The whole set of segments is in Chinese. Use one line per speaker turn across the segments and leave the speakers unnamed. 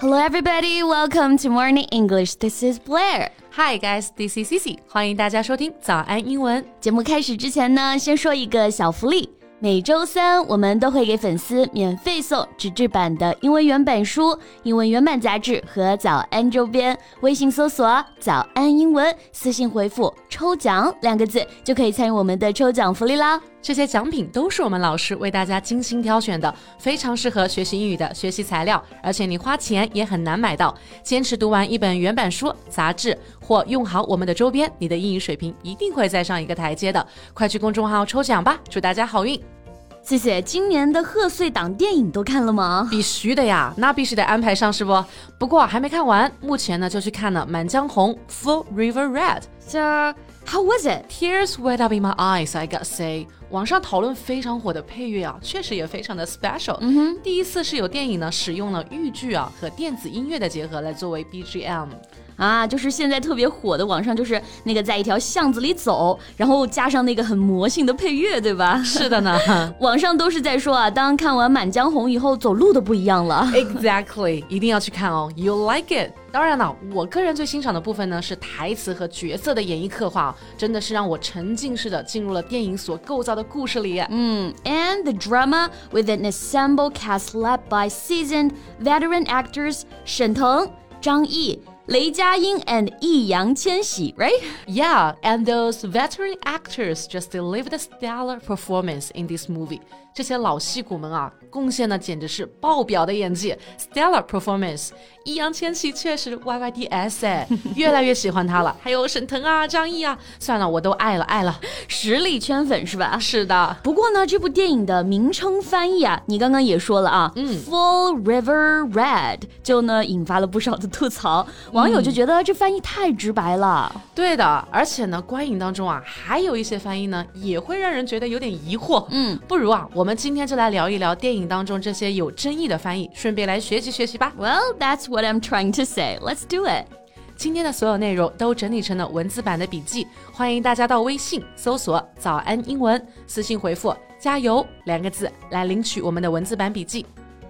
Hello, everybody. Welcome to Morning English. This is Blair.
Hi guys, this is Cici. 欢迎大家收听早安英文。
节目开始之前呢，先说一个小福利。每周三，我们都会给粉丝免费送纸质版的英文原版书、英文原版杂志和早安周边。微信搜索“早安英文”，私信回复“抽奖”两个字，就可以参与我们的抽奖福利啦。
这些奖品都是我们老师为大家精心挑选的，非常适合学习英语的学习材料，而且你花钱也很难买到。坚持读完一本原版书、杂志，或用好我们的周边，你的英语水平一定会再上一个台阶的。快去公众号抽奖吧，祝大家好运！
谢谢。今年的贺岁档电影都看了吗？
必须的呀，那必须得安排上，是不？不过还没看完，目前呢就去看了《满江红》（Full River Red）。
So how was it?
Tears welled up in my eyes, I gotta say。网上讨论非常火的配乐啊，确实也非常的 special。嗯哼，第一次是有电影呢使用了豫剧啊和电子音乐的结合来作为 BGM。
啊，就是现在特别火的，网上就是那个在一条巷子里走，然后加上那个很魔性的配乐，对吧？
是的呢，
网上都是在说啊，当看完《满江红》以后，走路都不一样了。
Exactly，一定要去看哦，You like it？当然了，我个人最欣赏的部分呢是台词和角色的演绎刻画，真的是让我沉浸式的进入了电影所构造的故事里。
嗯，And the drama with an ensemble cast led by seasoned veteran actors 沈腾、张译。雷佳音 and 易烊千玺，right?
Yeah, and those veteran actors just delivered a stellar performance in this movie. 这些老戏骨们啊，贡献的简直是爆表的演技，stellar performance。 易烊千玺确实 Y Y D S 哎，越来越喜欢他了。还有沈腾啊，张译啊，算了，我都爱了爱了，
实力圈粉是吧？
是的。
不过呢，这部电影的名称翻译啊，你刚刚也说了啊，嗯，Full River Red，就呢引发了不少的吐槽，网友就觉得这翻译太直白了。
对的，而且呢，观影当中啊，还有一些翻译呢，也会让人觉得有点疑惑。嗯，不如啊，我。我们今天就来聊一聊电影当中这些有争议的翻译，顺便来学习学习吧。
Well, that's what I'm trying to say. Let's do it.
今天的所有内容都整理成了文字版的笔记，欢迎大家到微信搜索“早安英文”，私信回复“加油”两个字来领取我们的文字版笔记。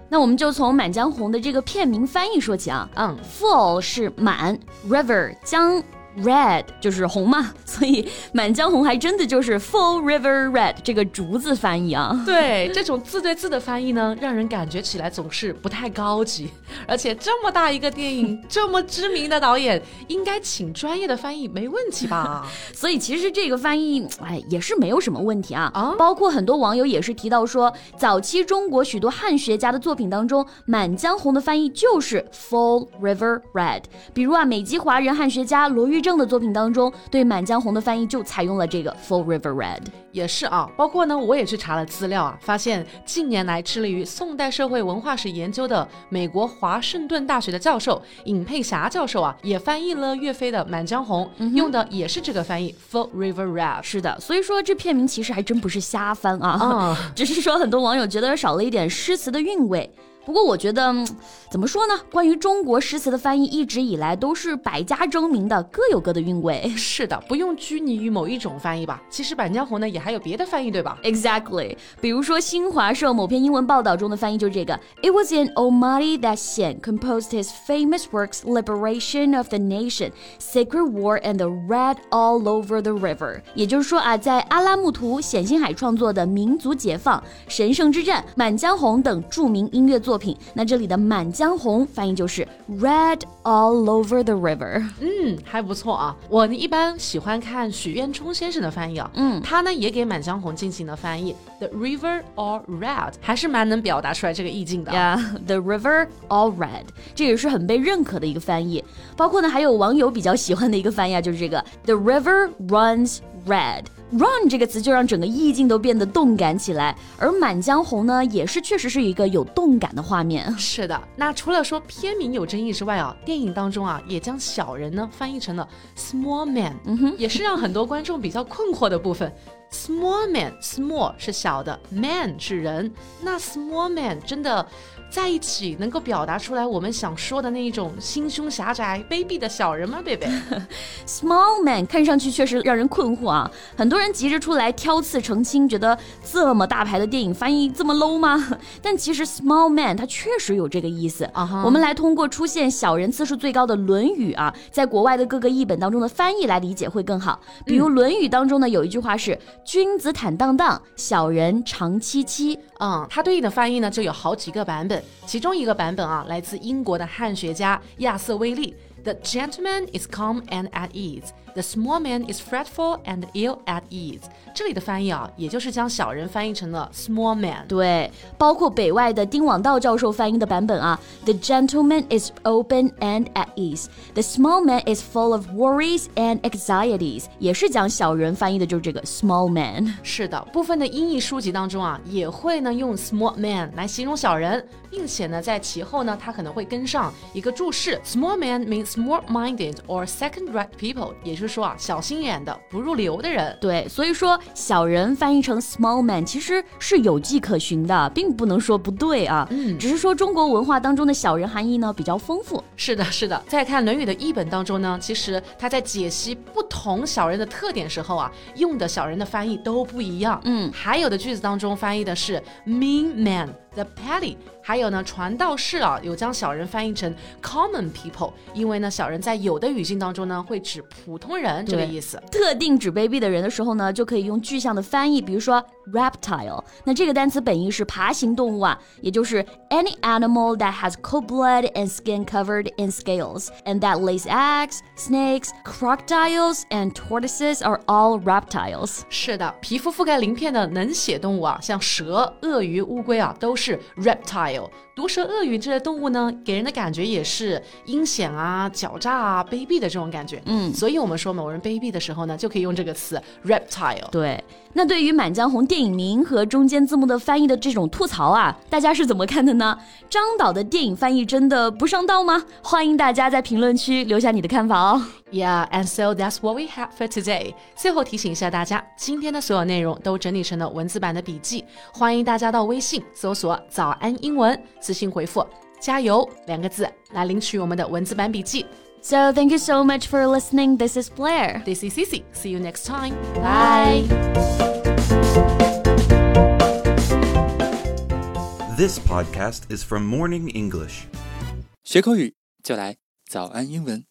那我们就从《满江红》的这个片名翻译说起啊。嗯，Full 是满，River 江。Red 就是红嘛，所以《满江红》还真的就是 Full River Red 这个竹字翻译啊。
对，这种字对字的翻译呢，让人感觉起来总是不太高级。而且这么大一个电影，这么知名的导演，应该请专业的翻译没问题吧？
所以其实这个翻译，哎，也是没有什么问题啊。啊，包括很多网友也是提到说，早期中国许多汉学家的作品当中，《满江红》的翻译就是 Full River Red。比如啊，美籍华人汉学家罗玉。正的作品当中，对《满江红》的翻译就采用了这个 Full River Red，
也是啊。包括呢，我也去查了资料啊，发现近年来致力于宋代社会文化史研究的美国华盛顿大学的教授尹佩霞教授啊，也翻译了岳飞的《满江红》，用的也是这个翻译 Full River Red。
是的，所以说这片名其实还真不是瞎翻啊，只是说很多网友觉得少了一点诗词的韵味。不过我觉得，怎么说呢？关于中国诗词的翻译，一直以来都是百家争鸣的，各有各的韵味。
是的，不用拘泥于某一种翻译吧。其实《满江红》呢，也还有别的翻译，对吧
？Exactly。比如说新华社某篇英文报道中的翻译就是这个：It was in Almaty that Xian composed his famous works "Liberation of the Nation," "Sacred War," and "The Red All Over the River." 也就是说啊，在阿拉木图冼星海创作的《民族解放》、《神圣之战》、《满江红》等著名音乐作。作品，那这里的《满江红》翻译就是 Red all over the river。
嗯，还不错啊。我呢一般喜欢看许渊冲先生的翻译啊，嗯，他呢也给《满江红》进行了翻译，The river all red，还是蛮能表达出来这个意境的。
Yeah，The river all red，这也是很被认可的一个翻译。包括呢还有网友比较喜欢的一个翻译啊，就是这个 The river runs red。Run 这个词就让整个意境都变得动感起来，而《满江红》呢，也是确实是一个有动感的画面。
是的，那除了说片名有争议之外啊，电影当中啊，也将小人呢翻译成了 small man，嗯哼，也是让很多观众比较困惑的部分。Small man，small 是小的，man 是人，那 small man 真的在一起能够表达出来我们想说的那一种心胸狭窄、卑鄙的小人吗，贝贝？
Small man 看上去确实让人困惑啊，很多人急着出来挑刺澄清，觉得这么大牌的电影翻译这么 low 吗？但其实 small man 它确实有这个意思
啊。
我们来通过出现小人次数最高的《论语》啊，在国外的各个译本当中的翻译来理解会更好。比如《论语》当中呢，有一句话是“君子坦荡荡，小人长戚戚”。
嗯，它对应的翻译呢就有好几个版本，其中一个版本啊来自英国的汉学家亚瑟·威利，“The gentleman is calm and at ease。” The small man is fretful and ill at ease。这里的翻译啊，也就是将小人翻译成了 small man。
对，包括北外的丁广道教授翻译的版本啊，The gentleman is open and at ease。The small man is full of worries and anxieties。也是将小人翻译的就是这个 small man。
是的，部分的英译书籍当中啊，也会呢用 small man 来形容小人，并且呢在其后呢，它可能会跟上一个注释：small man means small-minded or second-rate people，也是。就是 说啊，小心眼的、不入流的人。
对，所以说小人翻译成 small man 其实是有迹可循的，并不能说不对啊。
嗯，
只是说中国文化当中的小人含义呢比较丰富。
是的，是的。再看《论语》的译本当中呢，其实他在解析不同小人的特点时候啊，用的小人的翻译都不一样。
嗯，
还有的句子当中翻译的是 mean man。The petty，还有呢，传道士啊，有将小人翻译成 common people，因为呢，小人在有的语境当中呢，会指普通人这个意思。
特定指卑鄙的人的时候呢，就可以用具象的翻译，比如说 reptile。那这个单词本意是爬行动物啊，也就是 any animal that has cold blood and skin covered in scales and that lays eggs. Snakes, crocodiles, and tortoises are all reptiles.
是的，皮肤覆盖鳞片的能血动物啊，像蛇、鳄鱼、乌龟啊，都是。是 reptile， 毒蛇、鳄鱼这些动物呢，给人的感觉也是阴险啊、狡诈啊、卑鄙的这种感觉。
嗯，
所以我们说某人卑鄙的时候呢，就可以用这个词 reptile。
对，那对于《满江红》电影名和中间字幕的翻译的这种吐槽啊，大家是怎么看的呢？张导的电影翻译真的不上道吗？欢迎大家在评论区留下你的看法哦。
Yeah, and so that's what we have for today. 最后提醒一下大家，今天的所有内容都整理成了文字版的笔记，欢迎大家到微信搜索“早安英文”，私信回复“加油”两个字来领取我们的文字版笔记。
So thank you so much for listening. This is Blair.
This is Cici. See you next time.
Bye.
This podcast is from Morning English.
学口语就来早安英文。